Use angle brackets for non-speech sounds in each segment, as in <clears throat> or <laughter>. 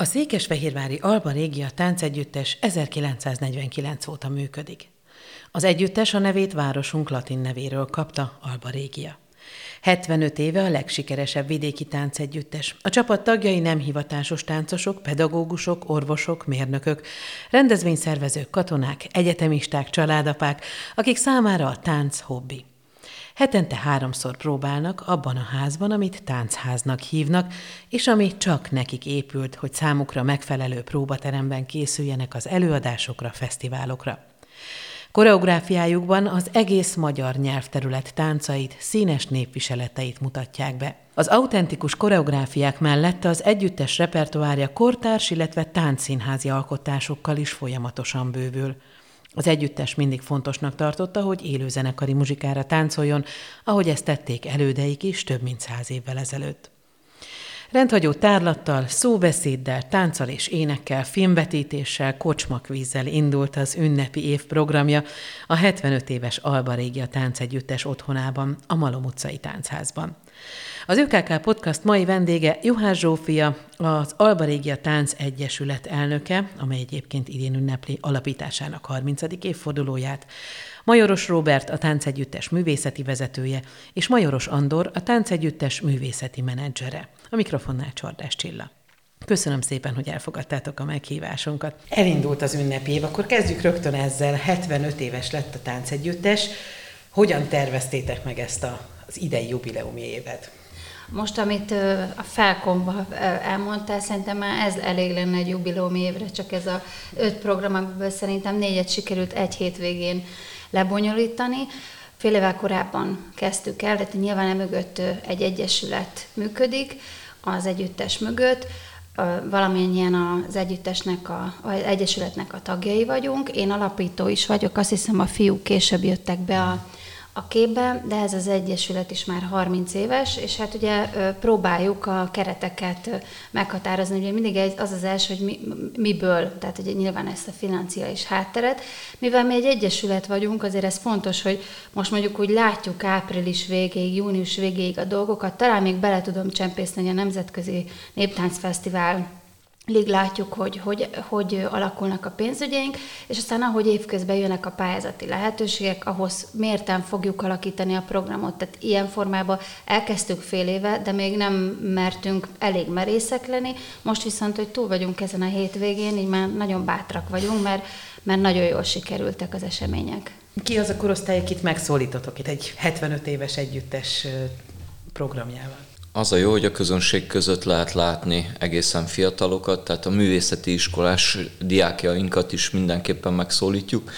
A Székesfehérvári Alba Régia táncegyüttes 1949 óta működik. Az együttes a nevét városunk latin nevéről kapta, Alba Régia. 75 éve a legsikeresebb vidéki táncegyüttes. A csapat tagjai nem hivatásos táncosok, pedagógusok, orvosok, mérnökök, rendezvényszervezők, katonák, egyetemisták, családapák, akik számára a tánc hobbi. Hetente háromszor próbálnak abban a házban, amit táncháznak hívnak, és ami csak nekik épült, hogy számukra megfelelő próbateremben készüljenek az előadásokra, fesztiválokra. Koreográfiájukban az egész magyar nyelvterület táncait, színes népviseleteit mutatják be. Az autentikus koreográfiák mellett az együttes repertoárja kortárs, illetve táncszínházi alkotásokkal is folyamatosan bővül. Az együttes mindig fontosnak tartotta, hogy élőzenekari muzsikára táncoljon, ahogy ezt tették elődeik is több mint száz évvel ezelőtt. Rendhagyó tárlattal, szóbeszéddel, tánccal és énekkel, filmvetítéssel, kocsmakvízzel indult az ünnepi év programja a 75 éves Alba Régia táncegyüttes otthonában, a Malom utcai táncházban. Az ÖKK Podcast mai vendége Juhász Zsófia, az Alba Régia Tánc Egyesület elnöke, amely egyébként idén ünnepli alapításának 30. évfordulóját, Majoros Robert a táncegyüttes művészeti vezetője, és Majoros Andor a táncegyüttes művészeti menedzsere. A mikrofonnál Csordás Csilla. Köszönöm szépen, hogy elfogadtátok a meghívásunkat. Elindult az ünnepi év, akkor kezdjük rögtön ezzel. 75 éves lett a táncegyüttes. Hogyan terveztétek meg ezt a, az idei jubileumi évet? Most, amit a felkomba elmondtál, szerintem már ez elég lenne egy jubileumi évre, csak ez a öt program, amiből szerintem négyet sikerült egy hétvégén lebonyolítani. Fél évvel korábban kezdtük el, tehát nyilván mögött egy egyesület működik, az együttes mögött, valamennyien az együttesnek, a, az egyesületnek a tagjai vagyunk. Én alapító is vagyok, azt hiszem a fiúk később jöttek be a a képbe, de ez az Egyesület is már 30 éves, és hát ugye próbáljuk a kereteket meghatározni, ugye mindig az az első, hogy mi, miből, tehát ugye nyilván ezt a financiális hátteret. Mivel mi egy Egyesület vagyunk, azért ez fontos, hogy most mondjuk úgy látjuk április végéig, június végéig a dolgokat, talán még bele tudom csempészni a Nemzetközi Néptáncfesztivál Lig látjuk, hogy, hogy hogy alakulnak a pénzügyeink, és aztán ahogy évközben jönnek a pályázati lehetőségek, ahhoz mérten fogjuk alakítani a programot. Tehát ilyen formában elkezdtük fél éve, de még nem mertünk elég merészek lenni. Most viszont, hogy túl vagyunk ezen a hétvégén, így már nagyon bátrak vagyunk, mert, mert nagyon jól sikerültek az események. Ki az a korosztály, akit megszólítotok itt egy 75 éves együttes programjával? Az a jó, hogy a közönség között lehet látni egészen fiatalokat, tehát a művészeti iskolás diákjainkat is mindenképpen megszólítjuk.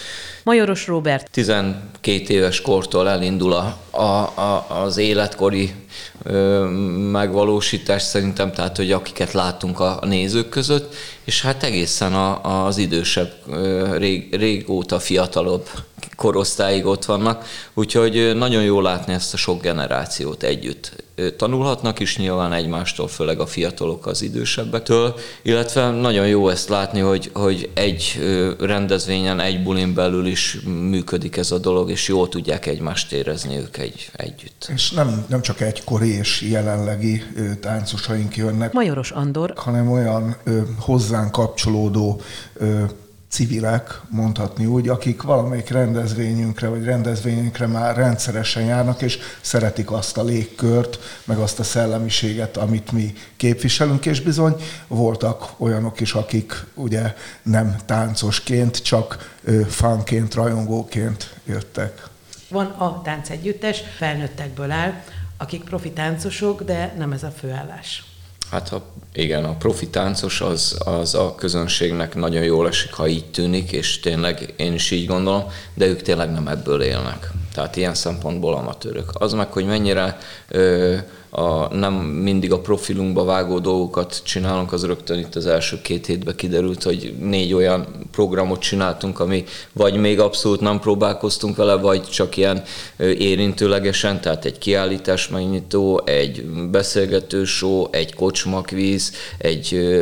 Majoros Robert. 12 éves kortól elindul a, a, a, az életkori ö, megvalósítás szerintem, tehát hogy akiket látunk a, a nézők között, és hát egészen a, az idősebb, ö, rég, régóta fiatalabb korosztályig ott vannak, úgyhogy nagyon jó látni ezt a sok generációt együtt. Tanulhatnak is nyilván egymástól, főleg a fiatalok az idősebbektől, illetve nagyon jó ezt látni, hogy, hogy egy rendezvényen, egy bulin belül is működik ez a dolog, és jól tudják egymást érezni ők egy, együtt. És nem, nem csak egykori és jelenlegi táncosaink jönnek, Majoros Andor, hanem olyan ö, hozzánk kapcsolódó ö, civilek, mondhatni úgy, akik valamelyik rendezvényünkre vagy rendezvényünkre már rendszeresen járnak, és szeretik azt a légkört, meg azt a szellemiséget, amit mi képviselünk, és bizony voltak olyanok is, akik ugye nem táncosként, csak fanként, rajongóként jöttek. Van a táncegyüttes, felnőttekből áll, akik profi táncosok, de nem ez a főállás. Hát a, igen, a profi táncos az, az a közönségnek nagyon jól esik, ha így tűnik, és tényleg én is így gondolom, de ők tényleg nem ebből élnek. Tehát ilyen szempontból amatőrök. Az meg, hogy mennyire ö, a, nem mindig a profilunkba vágó dolgokat csinálunk, az rögtön itt az első két hétben kiderült, hogy négy olyan programot csináltunk, ami vagy még abszolút nem próbálkoztunk vele, vagy csak ilyen érintőlegesen, tehát egy kiállítás megnyitó, egy beszélgető show, egy kocsmakvíz, egy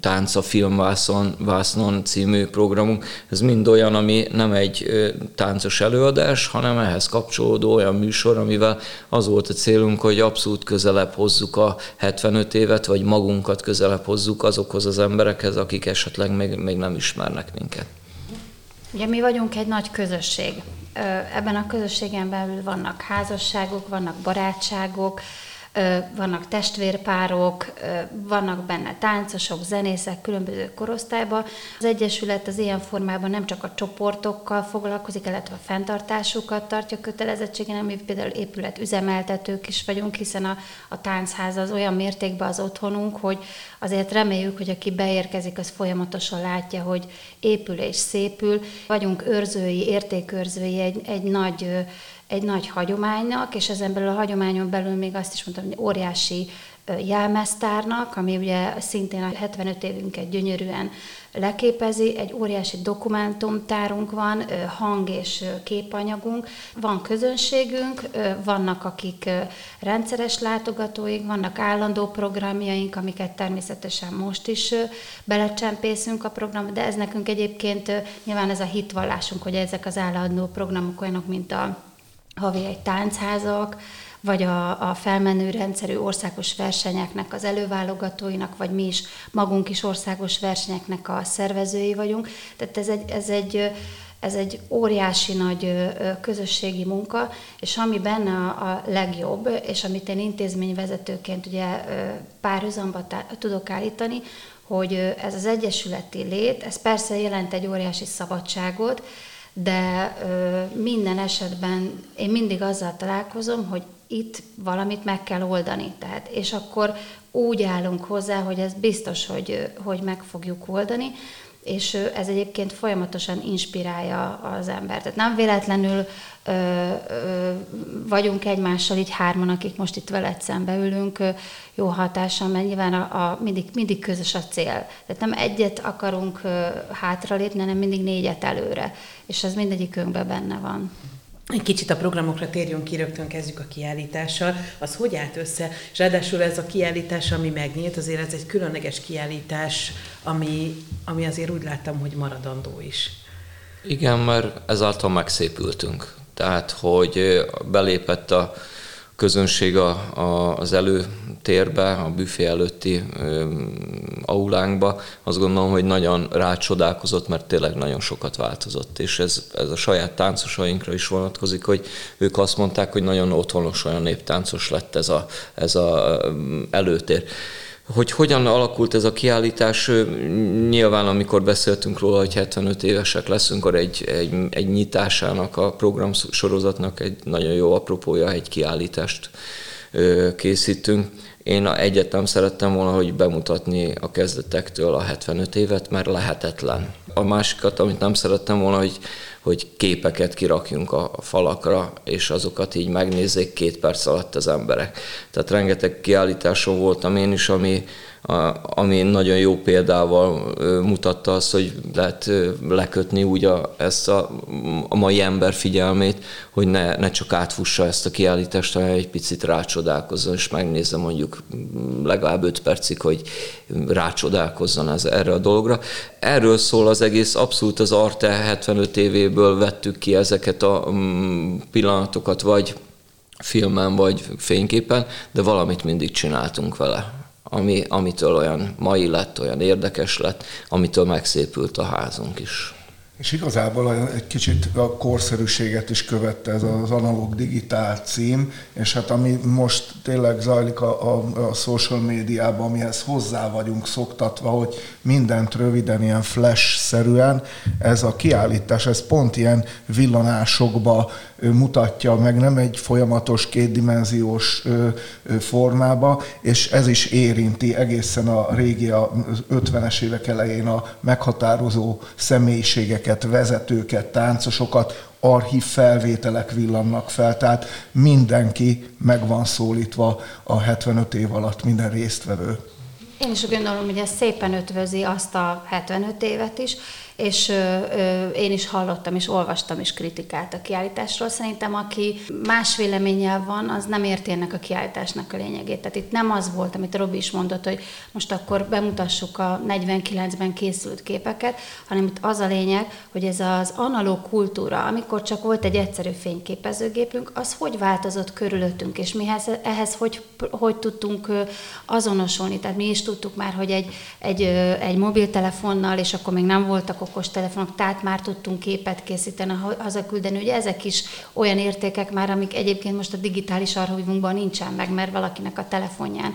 tánca filmvászon vásznon című programunk. Ez mind olyan, ami nem egy táncos előadás, hanem ehhez kapcsolódó olyan műsor, amivel az volt a célunk, hogy abszolút közelebb hozzuk a 75 évet, vagy magunkat közelebb hozzuk azokhoz az emberekhez, akik esetleg még, még nem ismernek minket. Ugye mi vagyunk egy nagy közösség. Ebben a közösségen belül vannak házasságok, vannak barátságok, vannak testvérpárok, vannak benne táncosok, zenészek különböző korosztályban. Az Egyesület az ilyen formában nem csak a csoportokkal foglalkozik, illetve a fenntartásukat tartja kötelezettségen, mi például épület üzemeltetők is vagyunk, hiszen a, a táncház az olyan mértékben az otthonunk, hogy azért reméljük, hogy aki beérkezik, az folyamatosan látja, hogy épül és szépül. Vagyunk őrzői, értékőrzői egy, egy nagy egy nagy hagyománynak, és ezen belül a hagyományon belül még azt is mondtam, hogy óriási jelmeztárnak, ami ugye szintén a 75 évünket gyönyörűen leképezi, egy óriási dokumentumtárunk van, hang és képanyagunk, van közönségünk, vannak akik rendszeres látogatóink, vannak állandó programjaink, amiket természetesen most is belecsempészünk a programba, de ez nekünk egyébként nyilván ez a hitvallásunk, hogy ezek az állandó programok olyanok, mint a havi egy táncházak, vagy a, a felmenő rendszerű országos versenyeknek az előválogatóinak, vagy mi is magunk is országos versenyeknek a szervezői vagyunk. Tehát ez egy, ez egy, ez egy óriási nagy közösségi munka, és ami benne a, a legjobb, és amit én intézményvezetőként ugye párhuzamba tudok állítani, hogy ez az egyesületi lét, ez persze jelent egy óriási szabadságot, de ö, minden esetben én mindig azzal találkozom, hogy itt valamit meg kell oldani. Tehát, és akkor úgy állunk hozzá, hogy ez biztos, hogy, hogy meg fogjuk oldani, és ez egyébként folyamatosan inspirálja az embert. Tehát nem véletlenül ö, ö, vagyunk egymással így hárman, akik most itt veled szembe ülünk, jó hatással, mert nyilván a, a, mindig, mindig közös a cél. Tehát nem egyet akarunk ö, hátralépni, hanem mindig négyet előre, és ez mindegyikünkben benne van. Egy kicsit a programokra térjünk ki, rögtön kezdjük a kiállítással. Az hogy állt össze? És ráadásul ez a kiállítás, ami megnyílt, azért ez egy különleges kiállítás, ami, ami azért úgy láttam, hogy maradandó is. Igen, mert ezáltal megszépültünk. Tehát, hogy belépett a közönség a, a, az előtérbe, a büfé előtti ö, aulánkba, azt gondolom, hogy nagyon rácsodálkozott, mert tényleg nagyon sokat változott, és ez, ez a saját táncosainkra is vonatkozik, hogy ők azt mondták, hogy nagyon otthonos, olyan néptáncos lett ez a, ez a előtér. Hogy hogyan alakult ez a kiállítás, nyilván amikor beszéltünk róla, hogy 75 évesek leszünk, akkor egy, egy, egy nyitásának, a program sorozatnak egy nagyon jó apropója, egy kiállítást készítünk. Én egyet nem szerettem volna, hogy bemutatni a kezdetektől a 75 évet, mert lehetetlen. A másikat, amit nem szerettem volna, hogy hogy képeket kirakjunk a falakra, és azokat így megnézzék két perc alatt az emberek. Tehát rengeteg kiállításon voltam én is, ami, ami nagyon jó példával mutatta azt, hogy lehet lekötni úgy a, ezt a, a mai ember figyelmét, hogy ne, ne csak átfussa ezt a kiállítást, hanem egy picit rácsodálkozzon, és megnézze mondjuk legalább öt percig, hogy rácsodálkozzon ez, erre a dologra. Erről szól az egész, abszolút az Arte 75 évéből vettük ki ezeket a mm, pillanatokat, vagy filmen, vagy fényképen, de valamit mindig csináltunk vele ami, amitől olyan mai lett, olyan érdekes lett, amitől megszépült a házunk is. És igazából egy kicsit a korszerűséget is követte ez az analóg digitál cím, és hát ami most tényleg zajlik a, a, a social médiában, amihez hozzá vagyunk szoktatva, hogy mindent röviden, ilyen flash-szerűen, ez a kiállítás, ez pont ilyen villanásokba mutatja meg, nem egy folyamatos kétdimenziós formába, és ez is érinti egészen a régi, a 50-es évek elején a meghatározó személyiségeket, vezetőket, táncosokat, archív felvételek villannak fel, tehát mindenki meg van szólítva a 75 év alatt, minden résztvevő. Én is gondolom, hogy ez szépen ötvözi azt a 75 évet is, és én is hallottam és olvastam is kritikát a kiállításról. Szerintem aki más véleménnyel van, az nem érti ennek a kiállításnak a lényegét. Tehát itt nem az volt, amit Robi is mondott, hogy most akkor bemutassuk a 49-ben készült képeket, hanem itt az a lényeg, hogy ez az analóg kultúra, amikor csak volt egy egyszerű fényképezőgépünk, az hogy változott körülöttünk, és mi ehhez, ehhez hogy, hogy tudtunk azonosulni. Tehát mi is tudtuk már, hogy egy, egy, egy mobiltelefonnal, és akkor még nem voltak okostelefonok, tehát már tudtunk képet készíteni, hazaküldeni. Ugye ezek is olyan értékek már, amik egyébként most a digitális archívunkban nincsen meg, mert valakinek a telefonján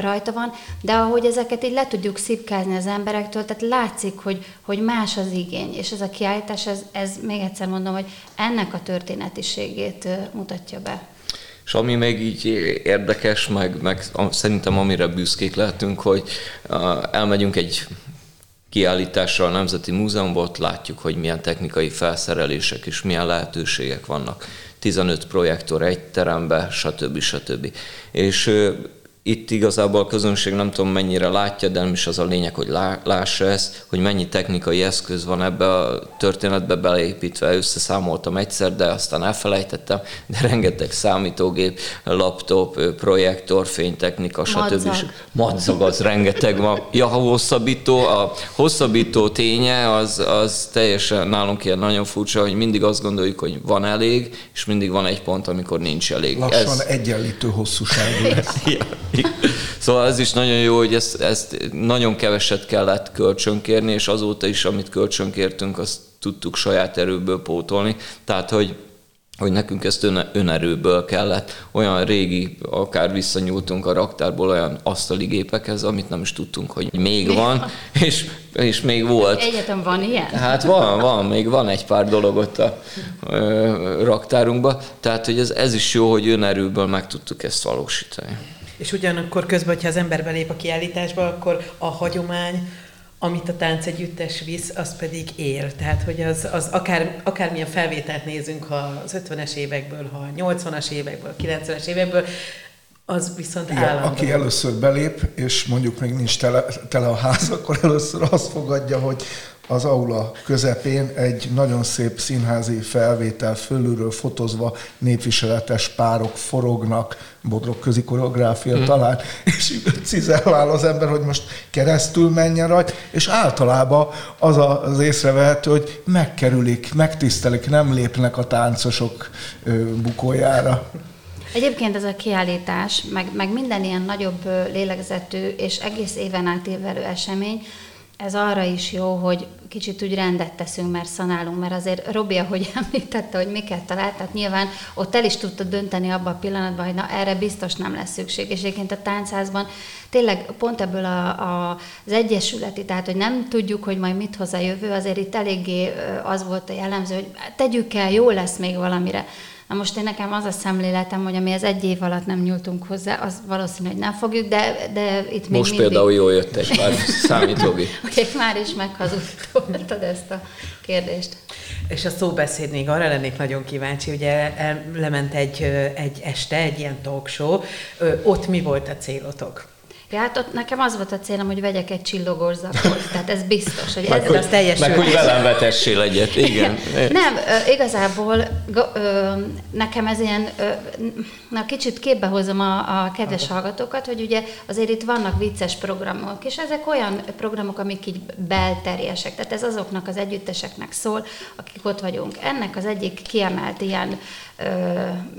rajta van, de ahogy ezeket így le tudjuk szipkázni az emberektől, tehát látszik, hogy, hogy más az igény, és ez a kiállítás, ez, ez még egyszer mondom, hogy ennek a történetiségét mutatja be. És ami még így érdekes, meg, meg szerintem amire büszkék lehetünk, hogy elmegyünk egy kiállításra a Nemzeti Múzeumban, ott látjuk, hogy milyen technikai felszerelések és milyen lehetőségek vannak. 15 projektor egy terembe, stb. stb. És itt igazából a közönség nem tudom mennyire látja, de nem is az a lényeg, hogy lássa ezt, hogy mennyi technikai eszköz van ebbe a történetbe beleépítve. Összeszámoltam egyszer, de aztán elfelejtettem, de rengeteg számítógép, laptop, projektor, fénytechnika, stb. Madzag. Az rengeteg van. Ja, a hosszabbító, a hosszabbító ténye az, az teljesen nálunk ilyen nagyon furcsa, hogy mindig azt gondoljuk, hogy van elég, és mindig van egy pont, amikor nincs elég. Lassan Ez... egyenlítő hosszúságú lesz. <laughs> ja. Szóval ez is nagyon jó, hogy ezt, ezt nagyon keveset kellett kölcsönkérni, és azóta is, amit kölcsönkértünk, azt tudtuk saját erőből pótolni. Tehát, hogy hogy nekünk ezt ön, önerőből kellett. Olyan régi, akár visszanyúltunk a raktárból olyan asztali gépekhez, amit nem is tudtunk, hogy még van, és, és még volt. Egyetem van ilyen? Hát van, van, még van egy pár dolog ott a ö, raktárunkban. Tehát, hogy ez, ez is jó, hogy önerőből meg tudtuk ezt valósítani. És ugyanakkor közben, hogyha az ember belép a kiállításba, akkor a hagyomány, amit a táncegyüttes visz, az pedig él. Tehát, hogy az, az akár, akármilyen felvételt nézünk, ha az 50-es évekből, ha a 80-as évekből, a 90-es évekből, az viszont Igen, állandó. Aki először belép, és mondjuk még nincs tele, tele a ház, akkor először azt fogadja, hogy az aula közepén egy nagyon szép színházi felvétel fölülről fotozva népviseletes párok forognak, bodrok közi koreográfia hmm. talán, és cizelvál az ember, hogy most keresztül menjen rajta, és általában az az észrevehető, hogy megkerülik, megtisztelik, nem lépnek a táncosok bukójára. Egyébként ez a kiállítás, meg, meg minden ilyen nagyobb lélegzetű és egész éven átívelő esemény, ez arra is jó, hogy kicsit úgy rendet teszünk, mert szanálunk, mert azért Robi, ahogy <laughs> említette, hogy miket talált, tehát nyilván ott el is tudta dönteni abban a pillanatban, hogy na erre biztos nem lesz szükség. És egyébként a táncházban tényleg pont ebből a, a, az egyesületi, tehát hogy nem tudjuk, hogy majd mit hoz a jövő, azért itt eléggé az volt a jellemző, hogy tegyük el, jó lesz még valamire. Na most én nekem az a szemléletem, hogy ami az egy év alatt nem nyúltunk hozzá, az valószínű, hogy nem fogjuk, de, de itt még Most mindig... például jól jött egy pár <laughs> számítógép. Oké, már is meghazudtoltad ezt a kérdést. És a szóbeszéd még arra lennék nagyon kíváncsi, ugye lement egy, egy este, egy ilyen talk show, ott mi volt a célotok? Ja, hát ott nekem az volt a célom, hogy vegyek egy csillogós zakot, tehát ez biztos, hogy meg, ez az teljesül. Meg hogy velem vetessél egyet, igen. Nem, igazából nekem ez ilyen, na kicsit képbe hozom a, a kedves hallgatókat, hogy ugye azért itt vannak vicces programok, és ezek olyan programok, amik így belterjesek, tehát ez azoknak az együtteseknek szól, akik ott vagyunk. Ennek az egyik kiemelt ilyen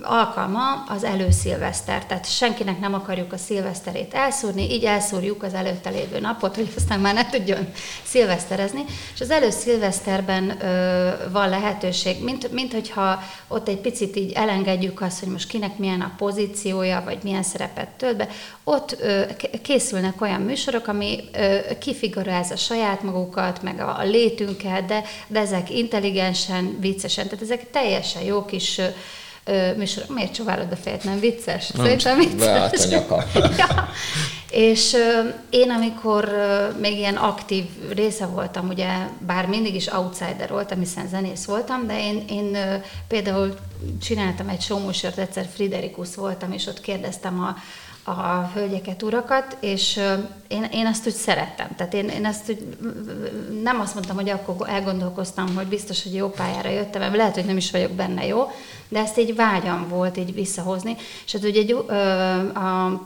alkalma az előszilveszter, tehát senkinek nem akarjuk a szilveszterét elszúrni, így elszúrjuk az előtte lévő napot, hogy aztán már ne tudjon szilveszterezni, és az előszilveszterben van lehetőség, mint, mint hogyha ott egy picit így elengedjük azt, hogy most kinek milyen a pozíciója, vagy milyen szerepet tölt be, ott ö, készülnek olyan műsorok, ami ö, kifigurázza saját magukat, meg a, a létünket, de, de ezek intelligensen, viccesen, tehát ezek teljesen jó kis ö, műsorok. Miért csóválod a fejet? Nem vicces? Nem, Szerintem vicces. a <laughs> ja. És én, amikor még ilyen aktív része voltam, ugye, bár mindig is outsider voltam, hiszen zenész voltam, de én, én például csináltam egy showműsort, egyszer Friderikus voltam, és ott kérdeztem a a hölgyeket, urakat, és én, én azt úgy szerettem. Tehát én, én ezt úgy, nem azt mondtam, hogy akkor elgondolkoztam, hogy biztos, hogy jó pályára jöttem, mert lehet, hogy nem is vagyok benne jó, de ezt így vágyam volt így visszahozni. És hát ugye egy, a,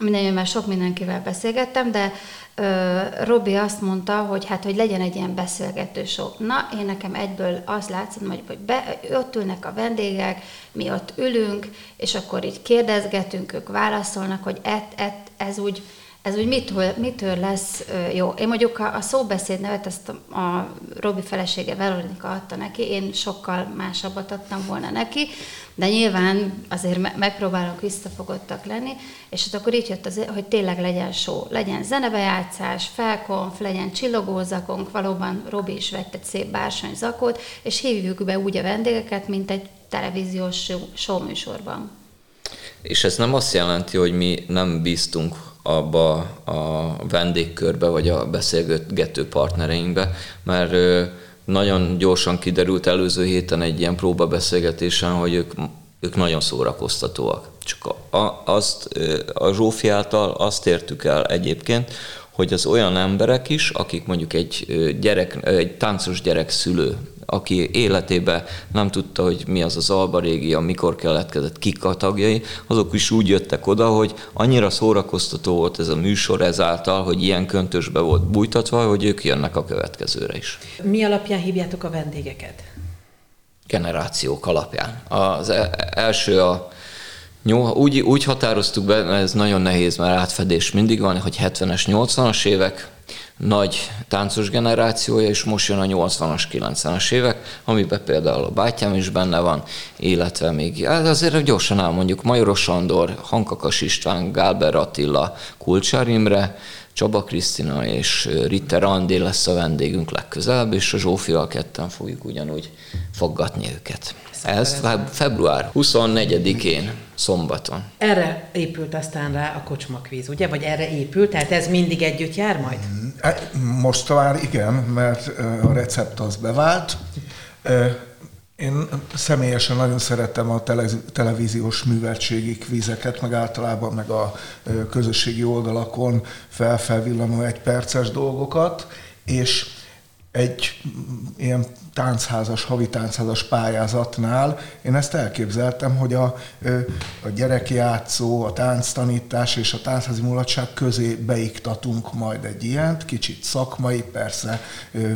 minden, már sok mindenkivel beszélgettem, de ö, Robi azt mondta, hogy hát, hogy legyen egy ilyen beszélgető sok. Na, én nekem egyből az látszott, hogy, hogy be, ott ülnek a vendégek, mi ott ülünk, és akkor így kérdezgetünk, ők válaszolnak, hogy et, et, ez úgy ez úgy mitől, mitől lesz jó? Én mondjuk a, a szóbeszéd nevet, ezt a, a Robi felesége Veronika adta neki, én sokkal másabbat adtam volna neki, de nyilván azért me- megpróbálok visszafogottak lenni, és hát akkor így jött az, hogy tényleg legyen show, legyen zenebejátszás, felkonf, legyen csillogózakunk, valóban Robi is vett egy szép bársony zakot, és hívjuk be úgy a vendégeket, mint egy televíziós show műsorban. És ez nem azt jelenti, hogy mi nem bíztunk abba a vendégkörbe, vagy a beszélgető partnereinkbe, mert nagyon gyorsan kiderült előző héten egy ilyen próbabeszélgetésen, hogy ők, ők nagyon szórakoztatóak. Csak a, azt, a Zsófi által azt értük el egyébként, hogy az olyan emberek is, akik mondjuk egy, gyerek, egy táncos gyerek szülő, aki életébe nem tudta, hogy mi az az Alba régia, mikor keletkezett, kik a tagjai, azok is úgy jöttek oda, hogy annyira szórakoztató volt ez a műsor ezáltal, hogy ilyen köntösbe volt bújtatva, hogy ők jönnek a következőre is. Mi alapján hívjátok a vendégeket? Generációk alapján. Az e- első a jó, úgy, úgy határoztuk be, mert ez nagyon nehéz, mert átfedés mindig van, hogy 70-es, 80-as évek, nagy táncos generációja, és most jön a 80-as, 90-es évek, amiben például a bátyám is benne van, illetve még, hát azért gyorsan elmondjuk, Majoros Andor, Hankakas István, Gálber Attila, Kulcsár Imre, Csaba Krisztina és Ritter Andi lesz a vendégünk legközelebb, és a Zsófival ketten fogjuk ugyanúgy foggatni őket. Ez február 24-én, szombaton. Erre épült aztán rá a kocsmakvíz, ugye? Vagy erre épült? Tehát ez mindig együtt jár majd? E, most már igen, mert a recept az bevált. Én személyesen nagyon szerettem a televíziós műveltségi kvízeket, meg általában meg a közösségi oldalakon felfelvillanó egy perces dolgokat, és egy ilyen táncházas, havi táncházas pályázatnál. Én ezt elképzeltem, hogy a, a gyerekjátszó, a tánctanítás és a tánchazi mulatság közé beiktatunk majd egy ilyent, kicsit szakmai, persze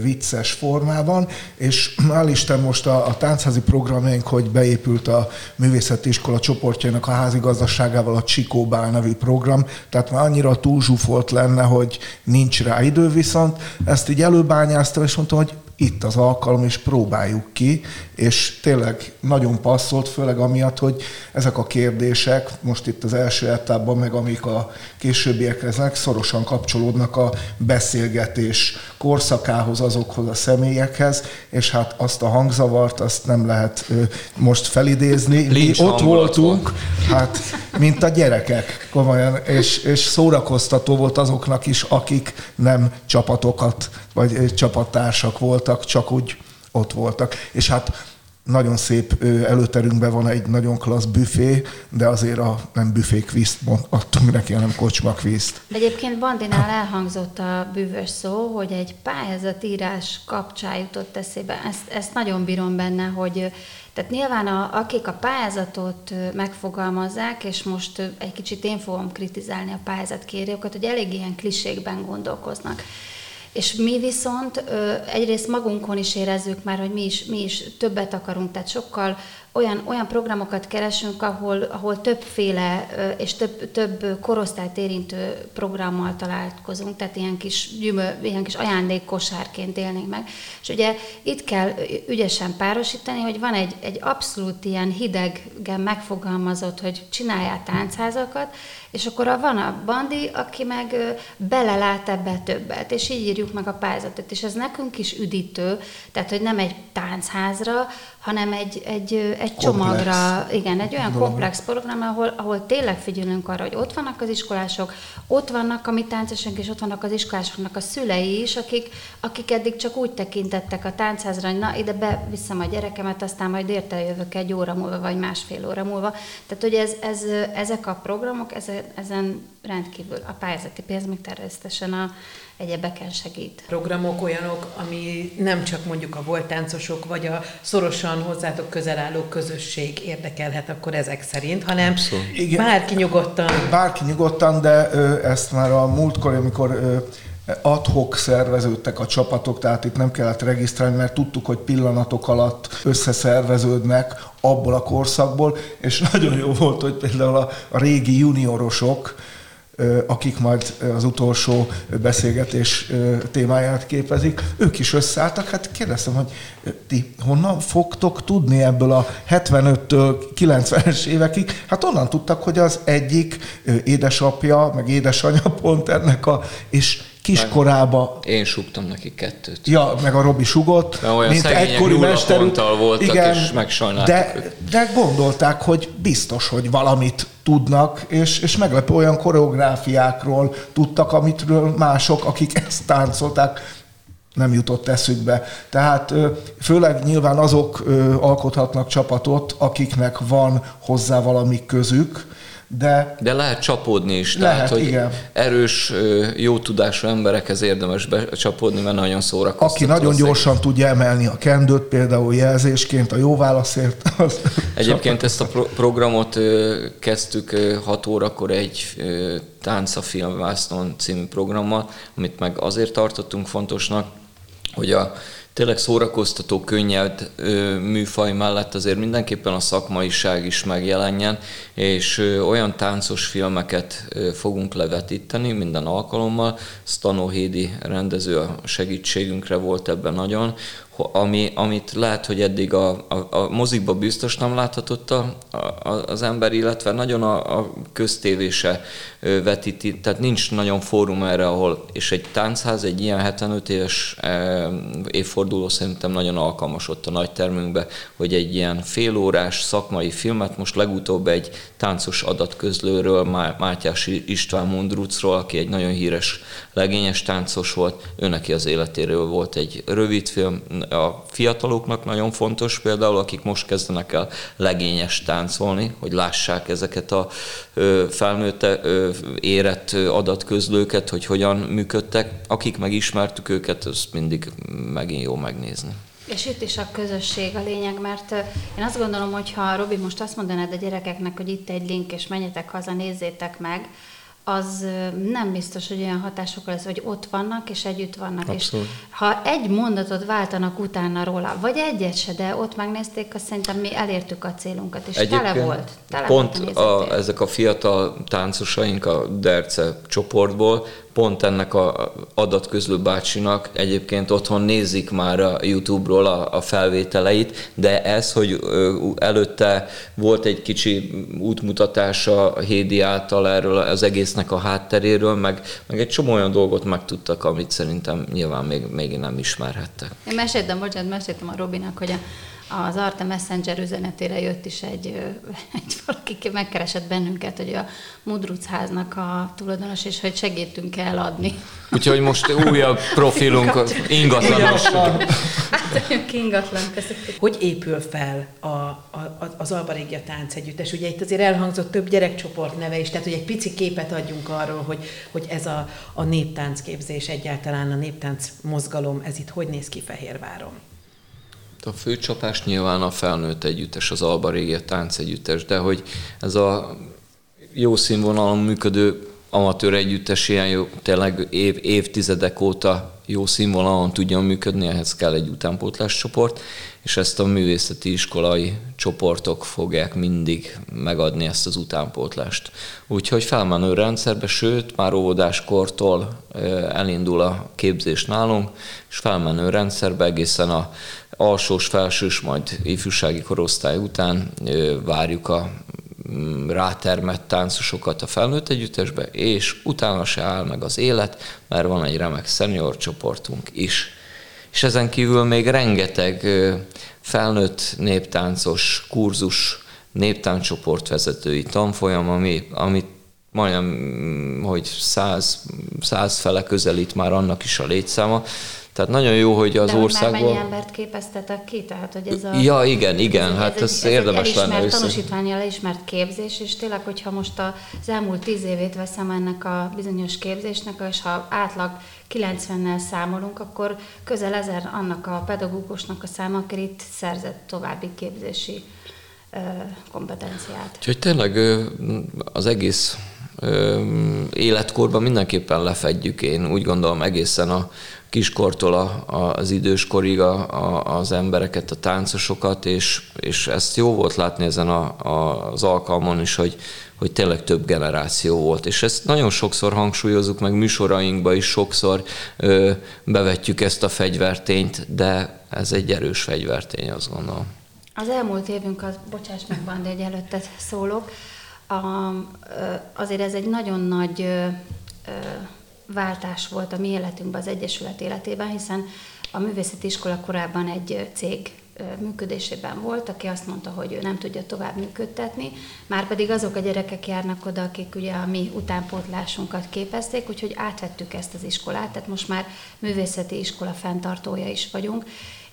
vicces formában, és <clears throat> Isten most a, a táncházi programjaink, hogy beépült a Művészeti Iskola csoportjának a házigazdaságával a Csikó Bál nevű program, tehát már annyira túlzsúfolt lenne, hogy nincs rá idő, viszont ezt így előbányáztam, és mondtam, hogy itt az alkalom, és próbáljuk ki, és tényleg nagyon passzolt, főleg amiatt, hogy ezek a kérdések most itt az első etapban, meg amik a későbbiekhez szorosan kapcsolódnak a beszélgetés korszakához, azokhoz a személyekhez, és hát azt a hangzavart, azt nem lehet most felidézni. Mi ott voltunk, volt. hát mint a gyerekek, komolyan, és, és szórakoztató volt azoknak is, akik nem csapatokat, vagy csapattársak voltak, csak úgy ott voltak. És hát nagyon szép előterünkben van egy nagyon klassz büfé, de azért a nem büfé kvízt adtunk neki, hanem kocsma kvízt. De egyébként Bandinál elhangzott a bűvös szó, hogy egy pályázatírás kapcsán jutott eszébe. Ezt, ezt nagyon bírom benne, hogy tehát nyilván a, akik a pályázatot megfogalmazzák, és most egy kicsit én fogom kritizálni a pályázatkérőket, hogy elég ilyen klisékben gondolkoznak. És mi viszont egyrészt magunkon is érezzük már, hogy mi is, mi is többet akarunk, tehát sokkal olyan, olyan programokat keresünk, ahol, ahol többféle és több, több korosztályt érintő programmal találkozunk, tehát ilyen kis, gyümö, ilyen kis ajándékkosárként élnénk meg. És ugye itt kell ügyesen párosítani, hogy van egy, egy abszolút ilyen hidegen megfogalmazott, hogy csináljál táncházakat, és akkor van a bandi, aki meg belelát ebbe többet, és így írjuk meg a pályázatot. És ez nekünk is üdítő, tehát hogy nem egy táncházra, hanem egy, egy, egy csomagra, igen, egy olyan komplex program, ahol, ahol tényleg figyelünk arra, hogy ott vannak az iskolások, ott vannak a mi táncosunk, és ott vannak az iskolásoknak a szülei is, akik, akik eddig csak úgy tekintettek a táncházra, hogy na, ide beviszem a gyerekemet, aztán majd érte jövök egy óra múlva, vagy másfél óra múlva. Tehát, hogy ez, ez, ezek a programok, ezen, ezen rendkívül a pályázati pénz meg természetesen a, egyebeken segít. Programok olyanok, ami nem csak mondjuk a voltáncosok, vagy a szorosan hozzátok közel álló közösség érdekelhet akkor ezek szerint, hanem Igen. bárki nyugodtan. Bárki nyugodtan, de ö, ezt már a múltkor, amikor ö, adhok szerveződtek a csapatok, tehát itt nem kellett regisztrálni, mert tudtuk, hogy pillanatok alatt összeszerveződnek abból a korszakból, és <laughs> nagyon jó volt, hogy például a, a régi juniorosok, akik majd az utolsó beszélgetés témáját képezik, ők is összeálltak. Hát kérdeztem, hogy ti honnan fogtok tudni ebből a 75-től 90-es évekig? Hát onnan tudtak, hogy az egyik édesapja, meg édesanyja pont ennek a, és kiskorába. Én sugtam neki kettőt. Ja, meg a Robi sugott, Mert olyan mint egykori mester. voltak, igen, és megsajnáltuk de, de gondolták, hogy biztos, hogy valamit tudnak, és, és meglepő olyan koreográfiákról tudtak, amitről mások, akik ezt táncolták, nem jutott eszükbe. Tehát főleg nyilván azok alkothatnak csapatot, akiknek van hozzá valami közük, de, de lehet csapódni is, lehet, tehát hogy igen. erős, jó tudású emberekhez érdemes becsapódni, mert nagyon szórakoztató. Aki nagyon gyorsan szépen. tudja emelni a kendőt, például jelzésként a jó válaszért. Az Egyébként ezt a pro- programot kezdtük 6 órakor egy Tánc a filmvásznon című programmal, amit meg azért tartottunk fontosnak, hogy a tényleg szórakoztató, könnyed műfaj mellett azért mindenképpen a szakmaiság is megjelenjen, és olyan táncos filmeket fogunk levetíteni minden alkalommal. Stanó Hédi rendező a segítségünkre volt ebben nagyon, ami, amit lehet, hogy eddig a, a, a mozikba biztos nem láthatott a, a, az ember, illetve nagyon a, a köztévése vetíti, tehát nincs nagyon fórum erre, ahol, és egy táncház, egy ilyen 75 éves évforduló szerintem nagyon alkalmas ott a nagy termünkbe, hogy egy ilyen félórás szakmai filmet, most legutóbb egy táncos adatközlőről, Mátyás István Mundrucról, aki egy nagyon híres legényes táncos volt, ő neki az életéről volt egy rövid film, a fiataloknak nagyon fontos például, akik most kezdenek el legényes táncolni, hogy lássák ezeket a felnőtt érett adatközlőket, hogy hogyan működtek. Akik megismertük őket, azt mindig megint jó megnézni. És itt is a közösség a lényeg, mert én azt gondolom, hogy ha Robi most azt mondanád a gyerekeknek, hogy itt egy link, és menjetek haza, nézzétek meg, az nem biztos, hogy olyan hatásokkal lesz, hogy ott vannak, és együtt vannak. Abszolút. És ha egy mondatot váltanak utána róla, vagy egyet se, de ott megnézték, azt szerintem mi elértük a célunkat, és Egyébként tele volt. Tele pont volt a, a, ezek a fiatal táncosaink a Derce csoportból pont ennek a adatközlő bácsinak egyébként otthon nézik már a YouTube-ról a, a felvételeit, de ez, hogy előtte volt egy kicsi útmutatása Hédi által erről az egésznek a hátteréről, meg, meg egy csomó olyan dolgot megtudtak, amit szerintem nyilván még, még nem ismerhettek. Én meséltem, bocsánat, meséltem a Robinak, hogy a az Arte Messenger üzenetére jött is egy, <laughs> egy valaki megkeresett bennünket, hogy a Mudruc háznak a tulajdonos, és hogy segítünk eladni. Úgyhogy most újabb profilunk ingatlanos. Hát, ingatlan, Hogy épül fel a, a, az Alba Régia Tánc Együttes? Ugye itt azért elhangzott több gyerekcsoport neve is, tehát hogy egy pici képet adjunk arról, hogy, hogy ez a, a néptáncképzés egyáltalán, a néptánc mozgalom, ez itt hogy néz ki Fehérváron? A főcsapás nyilván a felnőtt együttes, az Alba Régia tánc együttes, de hogy ez a jó színvonalon működő amatőr együttes ilyen jó, tényleg év, évtizedek óta jó színvonalon tudjon működni, ehhez kell egy utánpótlás csoport, és ezt a művészeti iskolai csoportok fogják mindig megadni ezt az utánpótlást. Úgyhogy felmenő rendszerbe, sőt, már óvodáskortól elindul a képzés nálunk, és felmenő rendszerbe egészen a alsós, felsős, majd ifjúsági korosztály után várjuk a rátermett táncosokat a felnőtt együttesbe, és utána se áll meg az élet, mert van egy remek szenior csoportunk is. és ezen kívül még rengeteg felnőtt néptáncos kurzus, néptáncsoportvezetői tanfolyam, ami, amit majdnem, hogy száz, száz fele közelít már annak is a létszáma. Tehát nagyon jó, hogy az De országból... De mennyi embert képeztetek ki? Tehát, hogy ez a, ja, igen, igen, ez, hát ez, ez, ez érdemes lenne össze. tanúsítványjal elismert képzés, és tényleg, hogyha most az elmúlt tíz évét veszem ennek a bizonyos képzésnek, és ha átlag 90-nel számolunk, akkor közel ezer annak a pedagógusnak a száma, aki itt szerzett további képzési kompetenciát. Úgyhogy tényleg az egész életkorban mindenképpen lefedjük, én úgy gondolom egészen a kiskortól a, az időskorig a, a, az embereket, a táncosokat, és, és ezt jó volt látni ezen a, a, az alkalmon is, hogy, hogy tényleg több generáció volt. És ezt nagyon sokszor hangsúlyozunk, meg műsorainkba is sokszor ö, bevetjük ezt a fegyvertényt, de ez egy erős fegyvertény, azt gondolom. Az elmúlt évünk, az, bocsáss meg, Bandi, egy előttet szólok, a, azért ez egy nagyon nagy váltás volt a mi életünkben, az Egyesület életében, hiszen a művészeti iskola korábban egy cég működésében volt, aki azt mondta, hogy ő nem tudja tovább működtetni, már pedig azok a gyerekek járnak oda, akik ugye a mi utánpótlásunkat képezték, úgyhogy átvettük ezt az iskolát, tehát most már művészeti iskola fenntartója is vagyunk,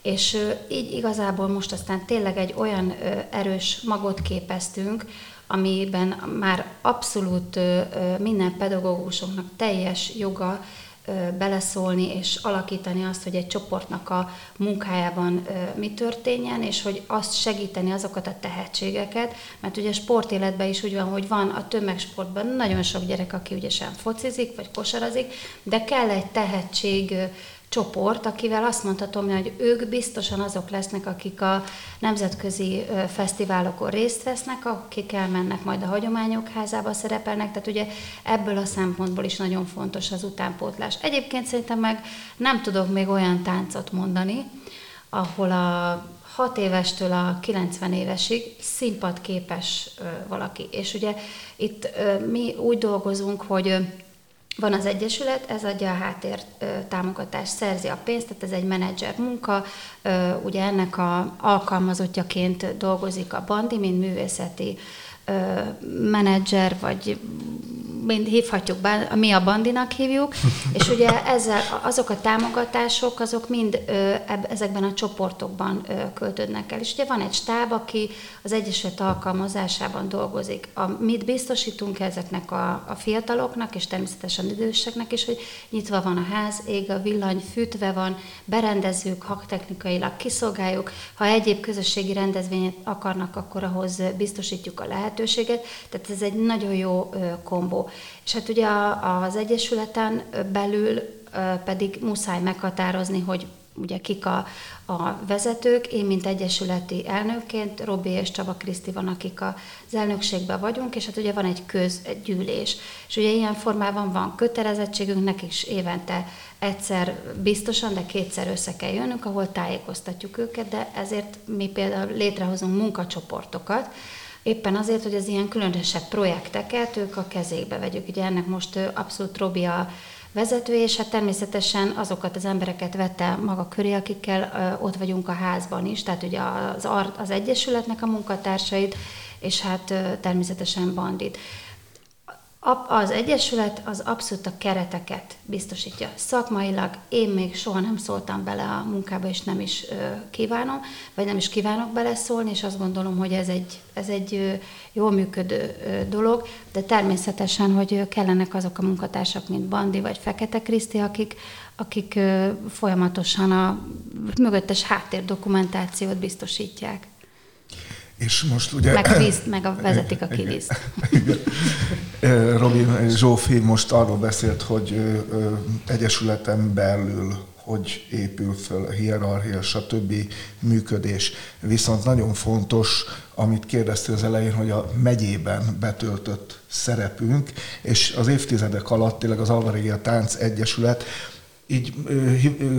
és így igazából most aztán tényleg egy olyan erős magot képeztünk, amiben már abszolút minden pedagógusoknak teljes joga beleszólni és alakítani azt, hogy egy csoportnak a munkájában mi történjen, és hogy azt segíteni azokat a tehetségeket, mert ugye sportéletben is úgy van, hogy van a tömegsportban nagyon sok gyerek, aki ügyesen focizik, vagy kosarazik, de kell egy tehetség csoport, akivel azt mondhatom, hogy ők biztosan azok lesznek, akik a nemzetközi fesztiválokon részt vesznek, akik elmennek majd a hagyományok házába szerepelnek, tehát ugye ebből a szempontból is nagyon fontos az utánpótlás. Egyébként szerintem meg nem tudok még olyan táncot mondani, ahol a 6 évestől a 90 évesig színpadképes valaki. És ugye itt mi úgy dolgozunk, hogy van az Egyesület, ez adja a háttér támogatást, szerzi a pénzt, tehát ez egy menedzser munka, ugye ennek a alkalmazottjaként dolgozik a Bandi, mint művészeti menedzser, vagy mind hívhatjuk, mi a bandinak hívjuk, <laughs> és ugye ezzel azok a támogatások, azok mind ezekben a csoportokban költődnek el. És ugye van egy stáb, aki az Egyesület alkalmazásában dolgozik. A, mit biztosítunk ezeknek a, a fiataloknak, és természetesen időseknek is, hogy nyitva van a ház, ég a villany, fűtve van, berendezők, haktechnikailag kiszolgáljuk. Ha egyéb közösségi rendezvényt akarnak, akkor ahhoz biztosítjuk a lehetőséget. Tehát ez egy nagyon jó kombó. És hát ugye az Egyesületen belül pedig muszáj meghatározni, hogy ugye kik a, a vezetők, én, mint egyesületi elnökként, Robi és Csaba Kriszti van, akik az elnökségben vagyunk, és hát ugye van egy közgyűlés. És ugye ilyen formában van kötelezettségünk, nekik is évente egyszer biztosan, de kétszer össze kell jönnünk, ahol tájékoztatjuk őket, de ezért mi például létrehozunk munkacsoportokat, éppen azért, hogy az ilyen különösebb projekteket ők a kezébe vegyük. Ugye ennek most abszolút Robi a vezető, és hát természetesen azokat az embereket vette maga köré, akikkel ott vagyunk a házban is, tehát ugye az, az Egyesületnek a munkatársait, és hát természetesen bandit. Az Egyesület az abszolút a kereteket biztosítja. Szakmailag én még soha nem szóltam bele a munkába, és nem is kívánom, vagy nem is kívánok beleszólni, és azt gondolom, hogy ez egy, ez egy jól működő dolog, de természetesen, hogy kellenek azok a munkatársak, mint Bandi vagy Fekete Kriszti, akik, akik folyamatosan a mögöttes háttérdokumentációt biztosítják. És most ugye... Meg kvízt, meg a vezetik a kiviszt. Robin Zsófi most arról beszélt, hogy egyesületen belül hogy épül föl a hierarchia, stb. működés. Viszont nagyon fontos, amit kérdeztél az elején, hogy a megyében betöltött szerepünk, és az évtizedek alatt tényleg az Alvarégia Tánc Egyesület így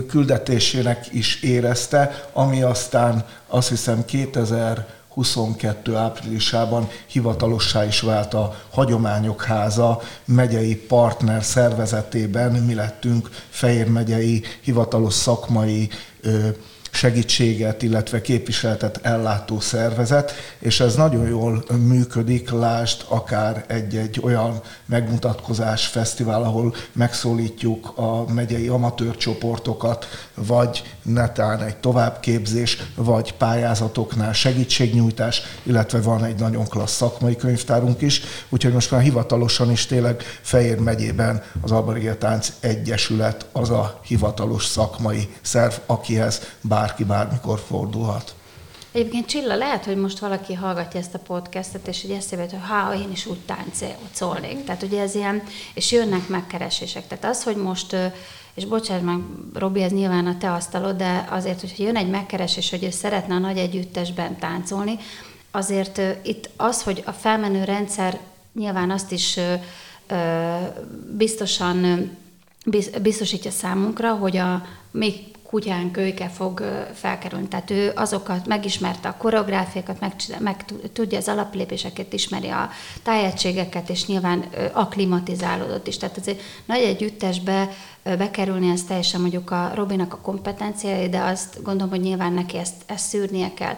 küldetésének is érezte, ami aztán azt hiszem 2000 22 áprilisában hivatalossá is vált a Hagyományok Háza megyei partner szervezetében. Mi lettünk Fehér megyei hivatalos szakmai segítséget, illetve képviseletet ellátó szervezet, és ez nagyon jól működik, lásd akár egy-egy olyan megmutatkozás, fesztivál, ahol megszólítjuk a megyei amatőr csoportokat, vagy netán egy továbbképzés, vagy pályázatoknál segítségnyújtás, illetve van egy nagyon klassz szakmai könyvtárunk is, úgyhogy most már hivatalosan is tényleg Fejér megyében az Albarigia Tánc Egyesület az a hivatalos szakmai szerv, akihez bárki bármikor fordulhat. Egyébként Csilla, lehet, hogy most valaki hallgatja ezt a podcastet, és hogy eszébe hogy ha én is úgy táncolnék. Tehát ugye ez ilyen, és jönnek megkeresések. Tehát az, hogy most és bocsánat meg, Robi, ez nyilván a te asztalod, de azért, hogyha jön egy megkeresés, hogy ő szeretne a nagy együttesben táncolni, azért itt az, hogy a felmenő rendszer nyilván azt is biztosan biztosítja számunkra, hogy a még kutyán kölyke fog felkerülni. Tehát ő azokat megismerte a koreográfiákat, meg, meg tudja az alaplépéseket, ismeri a tájegységeket, és nyilván aklimatizálódott is. Tehát azért nagy együttesbe bekerülni, ez teljesen mondjuk a Robinak a kompetenciája, de azt gondolom, hogy nyilván neki ezt, ezt szűrnie kell.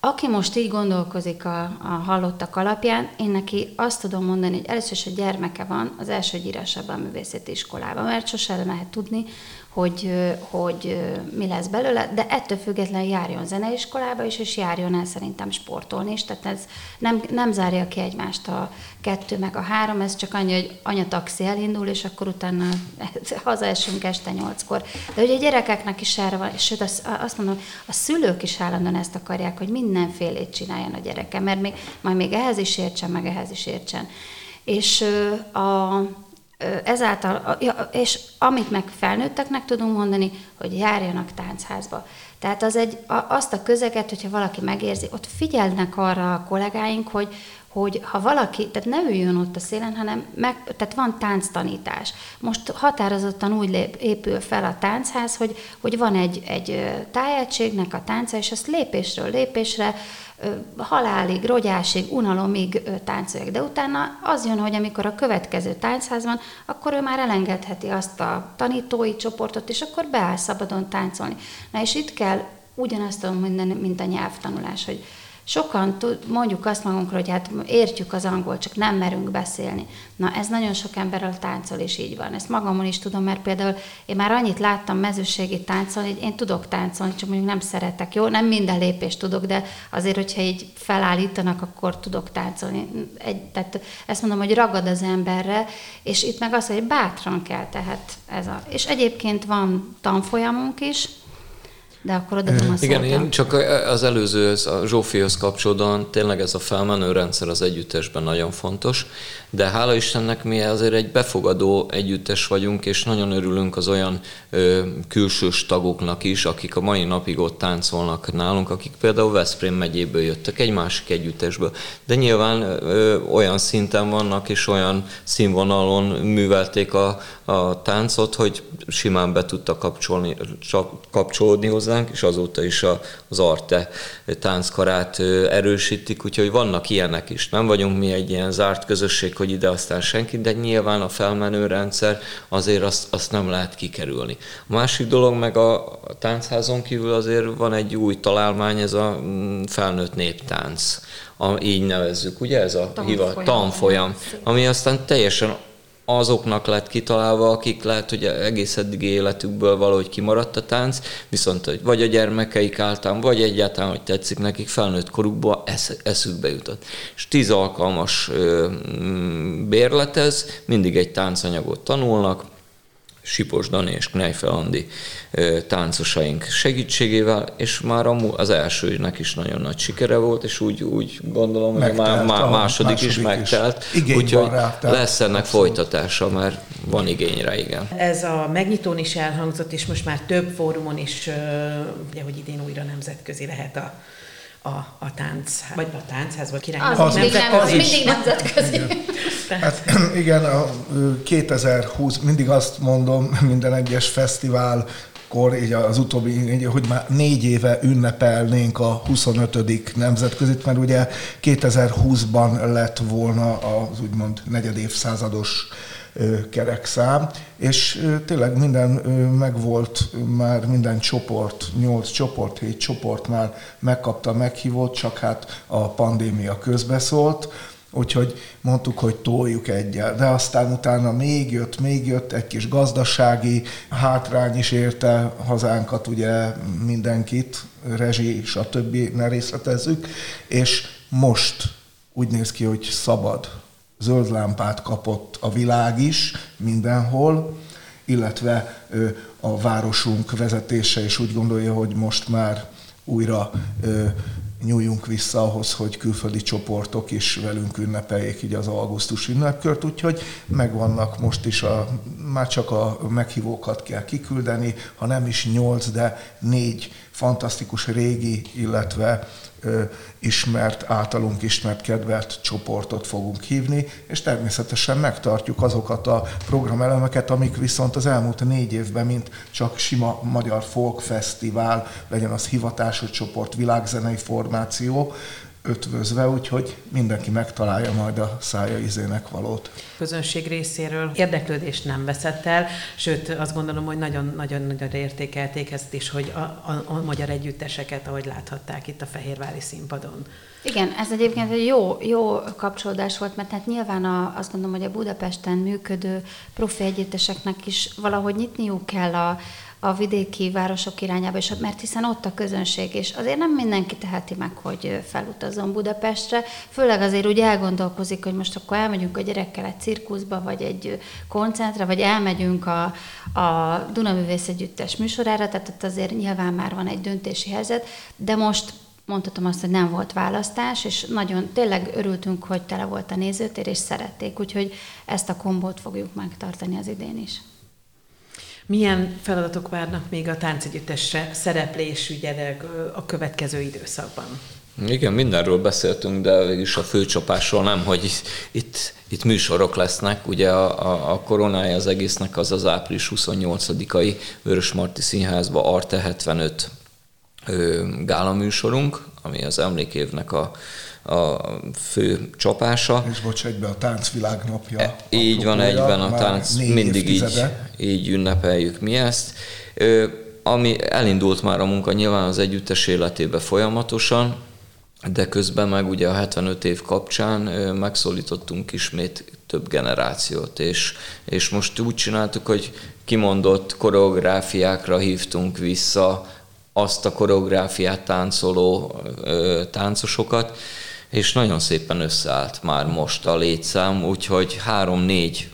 Aki most így gondolkozik a, a hallottak alapján, én neki azt tudom mondani, hogy először is a gyermeke van az első gyírásában a művészeti iskolában, mert sose lehet tudni, hogy, hogy mi lesz belőle, de ettől függetlenül járjon zeneiskolába is, és járjon el szerintem sportolni is, tehát ez nem, nem zárja ki egymást a kettő meg a három, ez csak annyi, hogy anya taxi elindul, és akkor utána <laughs> hazaesünk este nyolckor. De ugye a gyerekeknek is erre van, sőt azt mondom, a szülők is állandóan ezt akarják, hogy mindenfélét csináljon a gyereke, mert még, majd még ehhez is értsen, meg ehhez is értsen. És a, ezáltal, és amit meg felnőtteknek tudunk mondani, hogy járjanak táncházba. Tehát az egy, azt a közeget, hogyha valaki megérzi, ott figyelnek arra a kollégáink, hogy, hogy ha valaki, tehát ne üljön ott a szélen, hanem meg, tehát van tánctanítás. Most határozottan úgy lép, épül fel a táncház, hogy, hogy van egy, egy tájegységnek a tánca, és ezt lépésről lépésre halálig, rogyásig, unalomig táncolják. De utána az jön, hogy amikor a következő táncház van, akkor ő már elengedheti azt a tanítói csoportot, és akkor beáll szabadon táncolni. Na és itt kell ugyanazt tudom mondani, mint a nyelvtanulás, hogy Sokan mondjuk azt magunkra, hogy hát értjük az angol, csak nem merünk beszélni. Na ez nagyon sok emberrel táncol, és így van. Ezt magamon is tudom, mert például én már annyit láttam mezőségi táncolni, hogy én tudok táncolni, csak mondjuk nem szeretek. Jó, nem minden lépést tudok, de azért, hogyha így felállítanak, akkor tudok táncolni. Egy, tehát ezt mondom, hogy ragad az emberre, és itt meg az, hogy bátran kell, tehát ez a... És egyébként van tanfolyamunk is, de akkor oda a Igen, én csak az előző, a Zsófihoz kapcsolódóan tényleg ez a felmenő rendszer az együttesben nagyon fontos, de hála Istennek mi azért egy befogadó együttes vagyunk, és nagyon örülünk az olyan ö, külsős tagoknak is, akik a mai napig ott táncolnak nálunk, akik például Veszprém megyéből jöttek, egy másik együttesből. De nyilván ö, olyan szinten vannak, és olyan színvonalon művelték a, a táncot, hogy simán be tudta kapcsolni, kapcsolódni hozzánk, és azóta is a, az Arte tánckarát erősítik, úgyhogy vannak ilyenek is. Nem vagyunk mi egy ilyen zárt közösség, hogy ide aztán senki, de nyilván a felmenő rendszer azért azt, azt nem lehet kikerülni. A másik dolog meg a táncházon kívül azért van egy új találmány, ez a mm, felnőtt néptánc, a, így nevezzük, ugye ez a tanfolyam, hiva, tanfolyam ami aztán teljesen azoknak lett kitalálva, akik lehet, hogy egész eddig életükből valahogy kimaradt a tánc, viszont hogy vagy a gyermekeik által, vagy egyáltalán, hogy tetszik nekik, felnőtt korukba esz, eszükbe jutott. És tíz alkalmas ö, bérletez, mindig egy táncanyagot tanulnak, Sipos Dani és Knejfe Andi táncosaink segítségével, és már az elsőnek is nagyon nagy sikere volt, és úgy, úgy gondolom, hogy már má, második, második is. megtelt, úgyhogy lesz ennek folytatása, mert van igény rá, igen. Ez a megnyitón is elhangzott, és most már több fórumon is, ugye, hogy idén újra nemzetközi lehet a a, a tánc, vagy a táncház, vagy király. Az, az, mindig, nem, az mindig <laughs> nemzetközi. Igen. Hát <clears throat> igen, a 2020, mindig azt mondom <laughs> minden egyes fesztivál kor, így az utóbbi, hogy már négy éve ünnepelnénk a 25. nemzetközit, mert ugye 2020-ban lett volna az úgymond negyedévszázados kerekszám, és tényleg minden megvolt, már minden csoport, nyolc csoport, hét csoport már megkapta meghívót, csak hát a pandémia közbeszólt, úgyhogy mondtuk, hogy toljuk egyel. De aztán utána még jött, még jött egy kis gazdasági hátrány is érte hazánkat, ugye mindenkit, rezsi, stb. ne részletezzük, és most úgy néz ki, hogy szabad zöld lámpát kapott a világ is mindenhol, illetve a városunk vezetése is úgy gondolja, hogy most már újra nyúljunk vissza ahhoz, hogy külföldi csoportok is velünk ünnepeljék így az augusztus ünnepkört, úgyhogy megvannak most is, a, már csak a meghívókat kell kiküldeni, ha nem is nyolc, de négy fantasztikus régi, illetve ö, ismert, általunk ismert, kedvelt csoportot fogunk hívni, és természetesen megtartjuk azokat a programelemeket, amik viszont az elmúlt négy évben, mint csak sima magyar folk fesztivál, legyen az hivatásos csoport, világzenei formáció, ötvözve, úgyhogy mindenki megtalálja majd a szája izének valót. Közönség részéről érdeklődést nem veszett el, sőt azt gondolom, hogy nagyon-nagyon értékelték ezt is, hogy a, a, a magyar együtteseket, ahogy láthatták itt a Fehérvári színpadon. Igen, ez egyébként egy jó, jó kapcsolódás volt, mert hát nyilván a, azt gondolom, hogy a Budapesten működő profi együtteseknek is valahogy nyitniuk kell a, a vidéki városok irányába, és mert hiszen ott a közönség, és azért nem mindenki teheti meg, hogy felutazzon Budapestre, főleg azért úgy elgondolkozik, hogy most akkor elmegyünk a gyerekkel egy cirkuszba, vagy egy koncertre, vagy elmegyünk a, a Dunaművész Együttes műsorára, tehát ott azért nyilván már van egy döntési helyzet, de most mondhatom azt, hogy nem volt választás, és nagyon tényleg örültünk, hogy tele volt a nézőtér, és szerették, úgyhogy ezt a kombót fogjuk megtartani az idén is. Milyen feladatok várnak még a táncegyüttesre szereplés ügyelek a következő időszakban? Igen, mindenről beszéltünk, de végülis a főcsapásról nem, hogy itt, itt műsorok lesznek. Ugye a, a, a koronája az egésznek az az április 28-ai Vörösmarty Színházba Arte 75 gála műsorunk, ami az emlékévnek a a fő csapása. És bocs, egyben a táncvilág napja. E, így van, egyben a tánc, mindig így, így ünnepeljük mi ezt. Ö, ami elindult már a munka nyilván az együttes életébe folyamatosan, de közben meg ugye a 75 év kapcsán megszólítottunk ismét több generációt, és, és most úgy csináltuk, hogy kimondott koreográfiákra hívtunk vissza azt a koreográfiát táncoló ö, táncosokat, és nagyon szépen összeállt már most a létszám, úgyhogy három-négy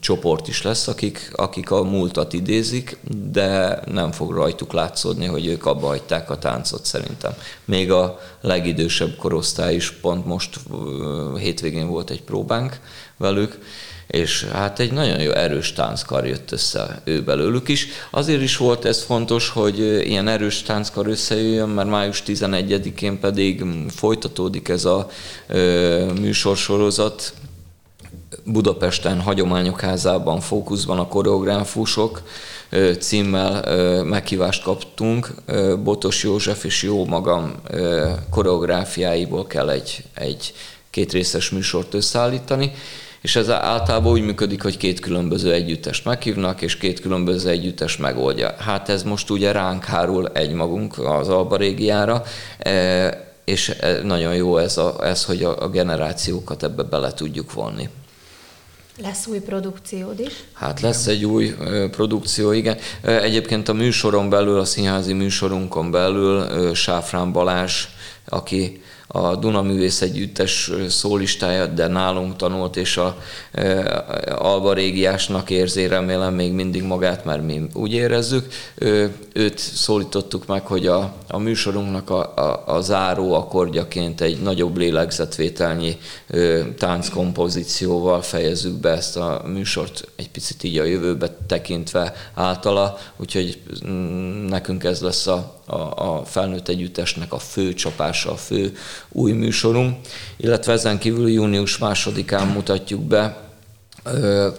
csoport is lesz, akik, akik a múltat idézik, de nem fog rajtuk látszódni, hogy ők abba hagyták a táncot szerintem. Még a legidősebb korosztály is pont most hétvégén volt egy próbánk velük, és hát egy nagyon jó erős tánckar jött össze ő belőlük is. Azért is volt ez fontos, hogy ilyen erős tánckar összejöjjön, mert május 11-én pedig folytatódik ez a műsorsorozat, Budapesten Hagyományok Házában fókuszban a koreográfusok címmel meghívást kaptunk. Botos József és jó magam koreográfiáiból kell egy, egy kétrészes műsort összeállítani, és ez általában úgy működik, hogy két különböző együttest meghívnak, és két különböző együttes megoldja. Hát ez most ugye ránk hárul egymagunk az Alba régiára, e, és e, nagyon jó ez, a, ez hogy a generációkat ebbe bele tudjuk vonni. Lesz új produkciód is? Hát lesz egy új produkció, igen. Egyébként a műsoron belül, a színházi műsorunkon belül Sáfrán Balázs, aki a Duna Művész Együttes szólistája, de nálunk tanult, és a e, Alba Régiásnak érzi remélem még mindig magát, mert mi úgy érezzük. Ő, őt szólítottuk meg, hogy a, a műsorunknak a, a, a záró akkordjaként egy nagyobb lélegzetvételnyi ö, tánckompozícióval fejezzük be ezt a műsort egy picit így a jövőbe tekintve általa, úgyhogy mm, nekünk ez lesz a, a, a felnőtt együttesnek a fő csapása, a fő új műsorunk, illetve ezen kívül június másodikán mutatjuk be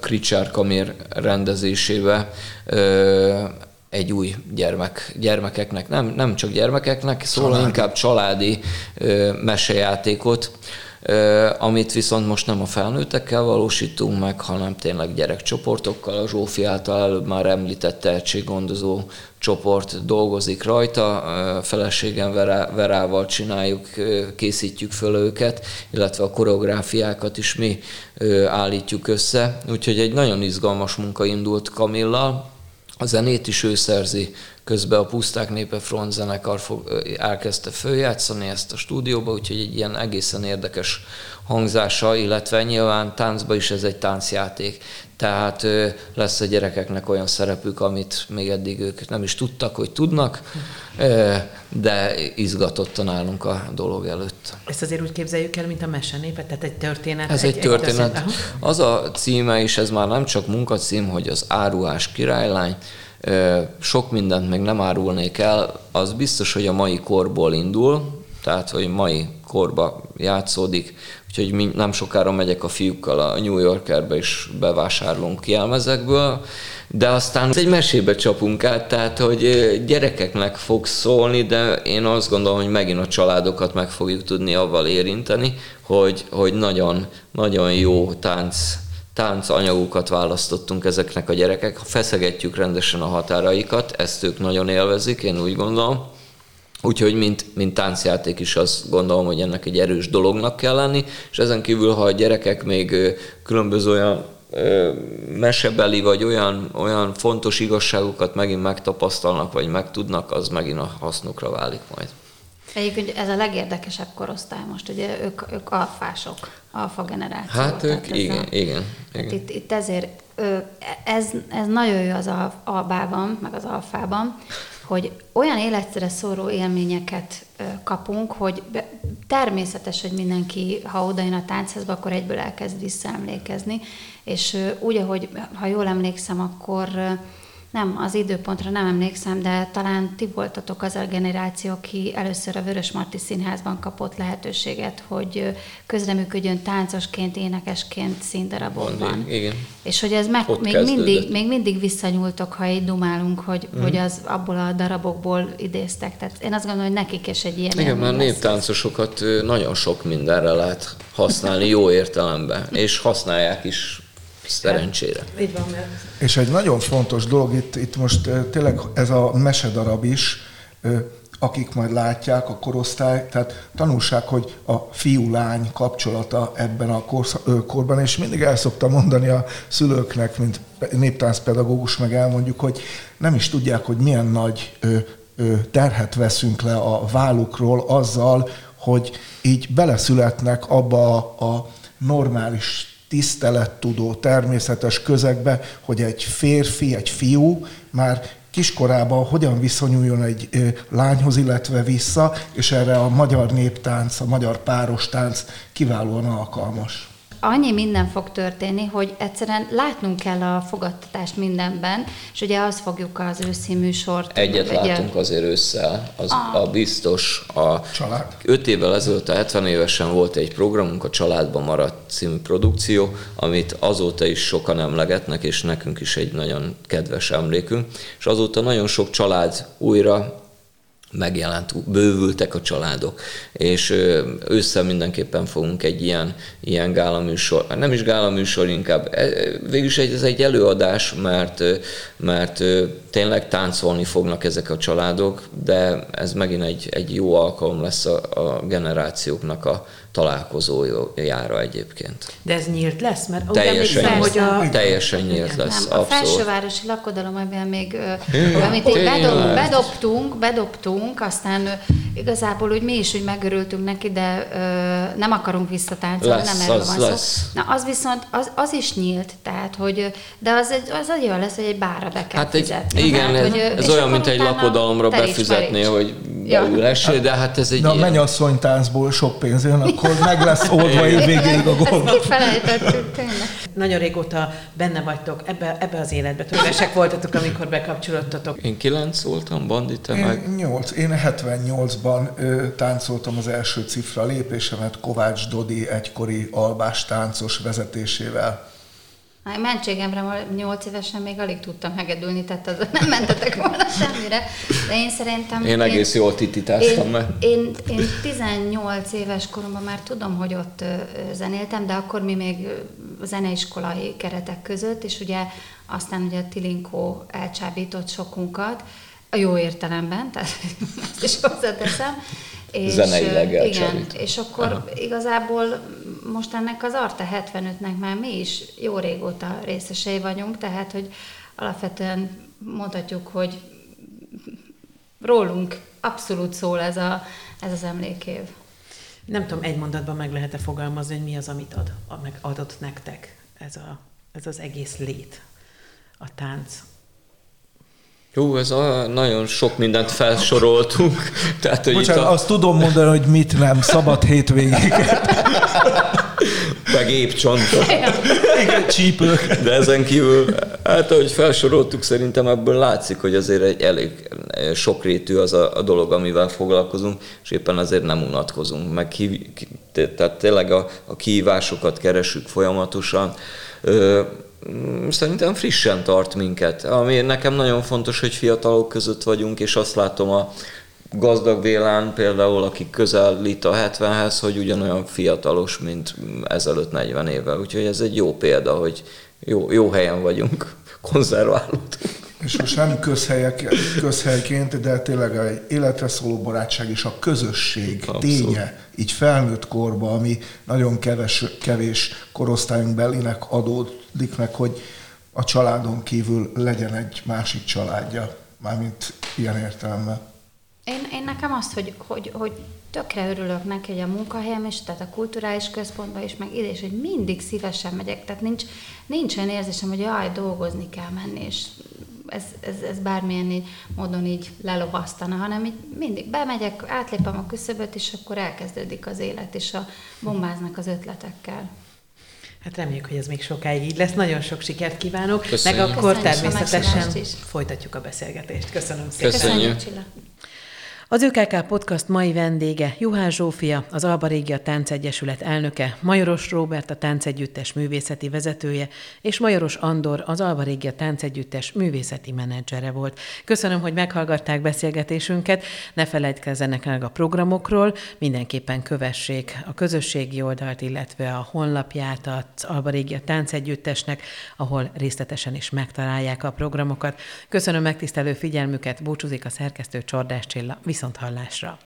Kricsár Kamér rendezésébe egy új gyermek, gyermekeknek, nem, nem csak gyermekeknek, szól családi. inkább családi ö, mesejátékot, ö, amit viszont most nem a felnőttekkel valósítunk meg, hanem tényleg gyerekcsoportokkal. A Zsófi által előbb már említett tehetséggondozó csoport dolgozik rajta, feleségem Verával csináljuk, készítjük föl őket, illetve a koreográfiákat is mi állítjuk össze. Úgyhogy egy nagyon izgalmas munka indult Kamillal, a zenét is ő szerzi, közben a Puszták Népe Front zenekar fog, elkezdte följátszani ezt a stúdióba, úgyhogy egy ilyen egészen érdekes hangzása, illetve nyilván táncba is ez egy táncjáték. Tehát lesz a gyerekeknek olyan szerepük, amit még eddig ők nem is tudtak, hogy tudnak, de izgatottan állunk a dolog előtt. Ezt azért úgy képzeljük el, mint a mesenépet, tehát egy történet. Ez egy, egy történet. Egy az a címe, és ez már nem csak munkacím, hogy az áruhás királylány, sok mindent még nem árulnék el, az biztos, hogy a mai korból indul, tehát hogy mai korba játszódik, úgyhogy nem sokára megyek a fiúkkal a New Yorkerbe is bevásárlunk jelmezekből, de aztán egy mesébe csapunk át, tehát hogy gyerekeknek fog szólni, de én azt gondolom, hogy megint a családokat meg fogjuk tudni avval érinteni, hogy, hogy nagyon, nagyon jó tánc táncanyagokat választottunk ezeknek a gyerekek, feszegetjük rendesen a határaikat, ezt ők nagyon élvezik, én úgy gondolom. Úgyhogy mint, mint táncjáték is azt gondolom, hogy ennek egy erős dolognak kell lenni, és ezen kívül, ha a gyerekek még különböző olyan mesebeli, vagy olyan, olyan fontos igazságokat megint megtapasztalnak, vagy megtudnak, az megint a hasznukra válik majd. Egyébként ez a legérdekesebb korosztály most, ugye ők, ők alfások, alfa generáció. Hát ők, igen, a, igen, igen. Itt, itt ezért ez, ez nagyon jó az albában, meg az alfában, hogy olyan életre szóró élményeket kapunk, hogy természetes, hogy mindenki, ha odajön a táncházba, akkor egyből elkezd visszaemlékezni, és úgy, ahogy, ha jól emlékszem, akkor nem, az időpontra nem emlékszem, de talán ti voltatok az a generáció, aki először a Vörös Marti Színházban kapott lehetőséget, hogy közreműködjön táncosként, énekesként színdarabokban. Igen. És hogy ez meg, még, mindig, még mindig visszanyúltok, ha így dumálunk, hogy, mm. hogy az abból a darabokból idéztek. Tehát én azt gondolom, hogy nekik is egy ilyen Igen, mert néptáncosokat nagyon sok mindenre lehet használni jó értelemben, <laughs> és használják is Szerencsére. Így van, mert... És egy nagyon fontos dolog, itt, itt most tényleg ez a mesedarab is, akik majd látják a korosztály, tehát tanulság, hogy a fiú-lány kapcsolata ebben a korban, és mindig el szoktam mondani a szülőknek, mint néptáncpedagógus, meg elmondjuk, hogy nem is tudják, hogy milyen nagy terhet veszünk le a vállukról azzal, hogy így beleszületnek abba a normális tisztelettudó, természetes közegbe, hogy egy férfi, egy fiú már kiskorában hogyan viszonyuljon egy lányhoz, illetve vissza, és erre a magyar néptánc, a magyar párostánc kiválóan alkalmas annyi minden fog történni, hogy egyszerűen látnunk kell a fogadtatást mindenben, és ugye azt fogjuk az őszi műsort. Egyet egy látunk azért ősszel, az a, a biztos. A Család. Öt évvel ezelőtt, a 70 évesen volt egy programunk, a Családban maradt című produkció, amit azóta is sokan emlegetnek, és nekünk is egy nagyon kedves emlékünk, és azóta nagyon sok család újra megjelent, bővültek a családok, és ősszel mindenképpen fogunk egy ilyen, ilyen gálaműsor, nem is gálaműsor, inkább e, végülis ez egy előadás, mert, mert tényleg táncolni fognak ezek a családok, de ez megint egy, egy jó alkalom lesz a, a generációknak a, találkozójára egyébként. De ez nyílt lesz? Mert teljesen, nyílt, hogy a... teljesen nyílt lesz, nem, abszolút. A felsővárosi lakodalom, amiben még, amit így bedob, bedobtunk, bedobtunk, aztán igazából úgy mi is úgy megörültünk neki, de ö, nem akarunk visszatáncolni, lesz, nem erről az van lesz. szó. Na, az viszont, az, az is nyílt, tehát, hogy, de az, egy, az egy olyan lesz, hogy egy bára be kell hát egy, fizetni. Igen, tehát, ez, hogy, ez olyan, mint egy lakodalomra befizetni, hogy ja. de hát ez egy De a mennyasszonytáncból sok pénz jön, <laughs> akkor meg lesz oldva évvégéig a gond. Ezt kifelejtettük, tényleg. Nagyon régóta benne vagytok, ebbe, ebbe az életbe. Többesek voltatok, amikor bekapcsolódtatok. Én kilenc voltam, Bandi, te én meg? Nyolc. Én 78-ban ö, táncoltam az első cifra lépésemet Kovács Dodi egykori albás táncos vezetésével. A mentségemre 8 évesen még alig tudtam hegedülni, tehát az nem mentetek volna semmire. De én szerintem... Én egész jól tititáztam én, meg. Én, én 18 éves koromban már tudom, hogy ott zenéltem, de akkor mi még zeneiskolai keretek között, és ugye aztán ugye a Tilinkó elcsábított sokunkat, a jó értelemben, tehát <laughs> ezt is hozzáteszem. És, Zeneileg Igen, és akkor Aha. igazából most ennek az Arte 75-nek már mi is jó régóta részesei vagyunk, tehát hogy alapvetően mondhatjuk, hogy rólunk abszolút szól ez, a, ez az emlékév. Nem tudom, egy mondatban meg lehet-e fogalmazni, hogy mi az, amit ad, meg adott nektek ez, a, ez az egész lét, a tánc. Jó, ez a, nagyon sok mindent felsoroltunk. <laughs> Tehát, hogy Bocsánat, a... azt tudom mondani, hogy mit nem, szabad hétvégéket. <laughs> Meg épp csontok. Igen, csípők. De ezen kívül, hát ahogy felsoroltuk, szerintem ebből látszik, hogy azért egy elég sokrétű az a, a dolog, amivel foglalkozunk, és éppen azért nem unatkozunk. Meg hív, tehát tényleg a, a kihívásokat keresünk folyamatosan. Ö, szerintem frissen tart minket. Ami nekem nagyon fontos, hogy fiatalok között vagyunk, és azt látom a gazdag Vélán például, aki közelít a 70-hez, hogy ugyanolyan fiatalos, mint ezelőtt 40 évvel. Úgyhogy ez egy jó példa, hogy jó, jó helyen vagyunk, <laughs> konzerválódunk. És most nem közhelyek, közhelyként, de tényleg egy életre szóló barátság és a közösség Abszolút. ténye, így felnőtt korba, ami nagyon keves, kevés korosztályunk belének adódik meg, hogy a családon kívül legyen egy másik családja, mármint ilyen értelemben. Én, én nekem azt, hogy, hogy, hogy tökre örülök neki, hogy a munkahelyem is, tehát a kulturális központban is, meg ide is, hogy mindig szívesen megyek, tehát nincs, nincs olyan érzésem, hogy jaj, dolgozni kell menni, és ez, ez, ez bármilyen így, módon így lelovasztana, hanem így mindig bemegyek, átlépem a küszöböt, és akkor elkezdődik az élet, és a bombáznak az ötletekkel. Hát reméljük, hogy ez még sokáig így lesz. Nagyon sok sikert kívánok. Köszönjük. Meg akkor Köszönjük természetesen folytatjuk a beszélgetést. Köszönöm szépen. Köszönjük. Köszönjük az ÖKK Podcast mai vendége Juhán Zsófia, az Alba Régia Táncegyesület elnöke, Majoros Róbert, a Táncegyüttes művészeti vezetője, és Majoros Andor, az Alba Régia Táncegyüttes művészeti menedzsere volt. Köszönöm, hogy meghallgatták beszélgetésünket, ne felejtkezzenek meg a programokról, mindenképpen kövessék a közösségi oldalt, illetve a honlapját az Alba Régia Táncegyüttesnek, ahol részletesen is megtalálják a programokat. Köszönöm megtisztelő figyelmüket, búcsúzik a szerkesztő Csordás Csilla. som prisantall lærere.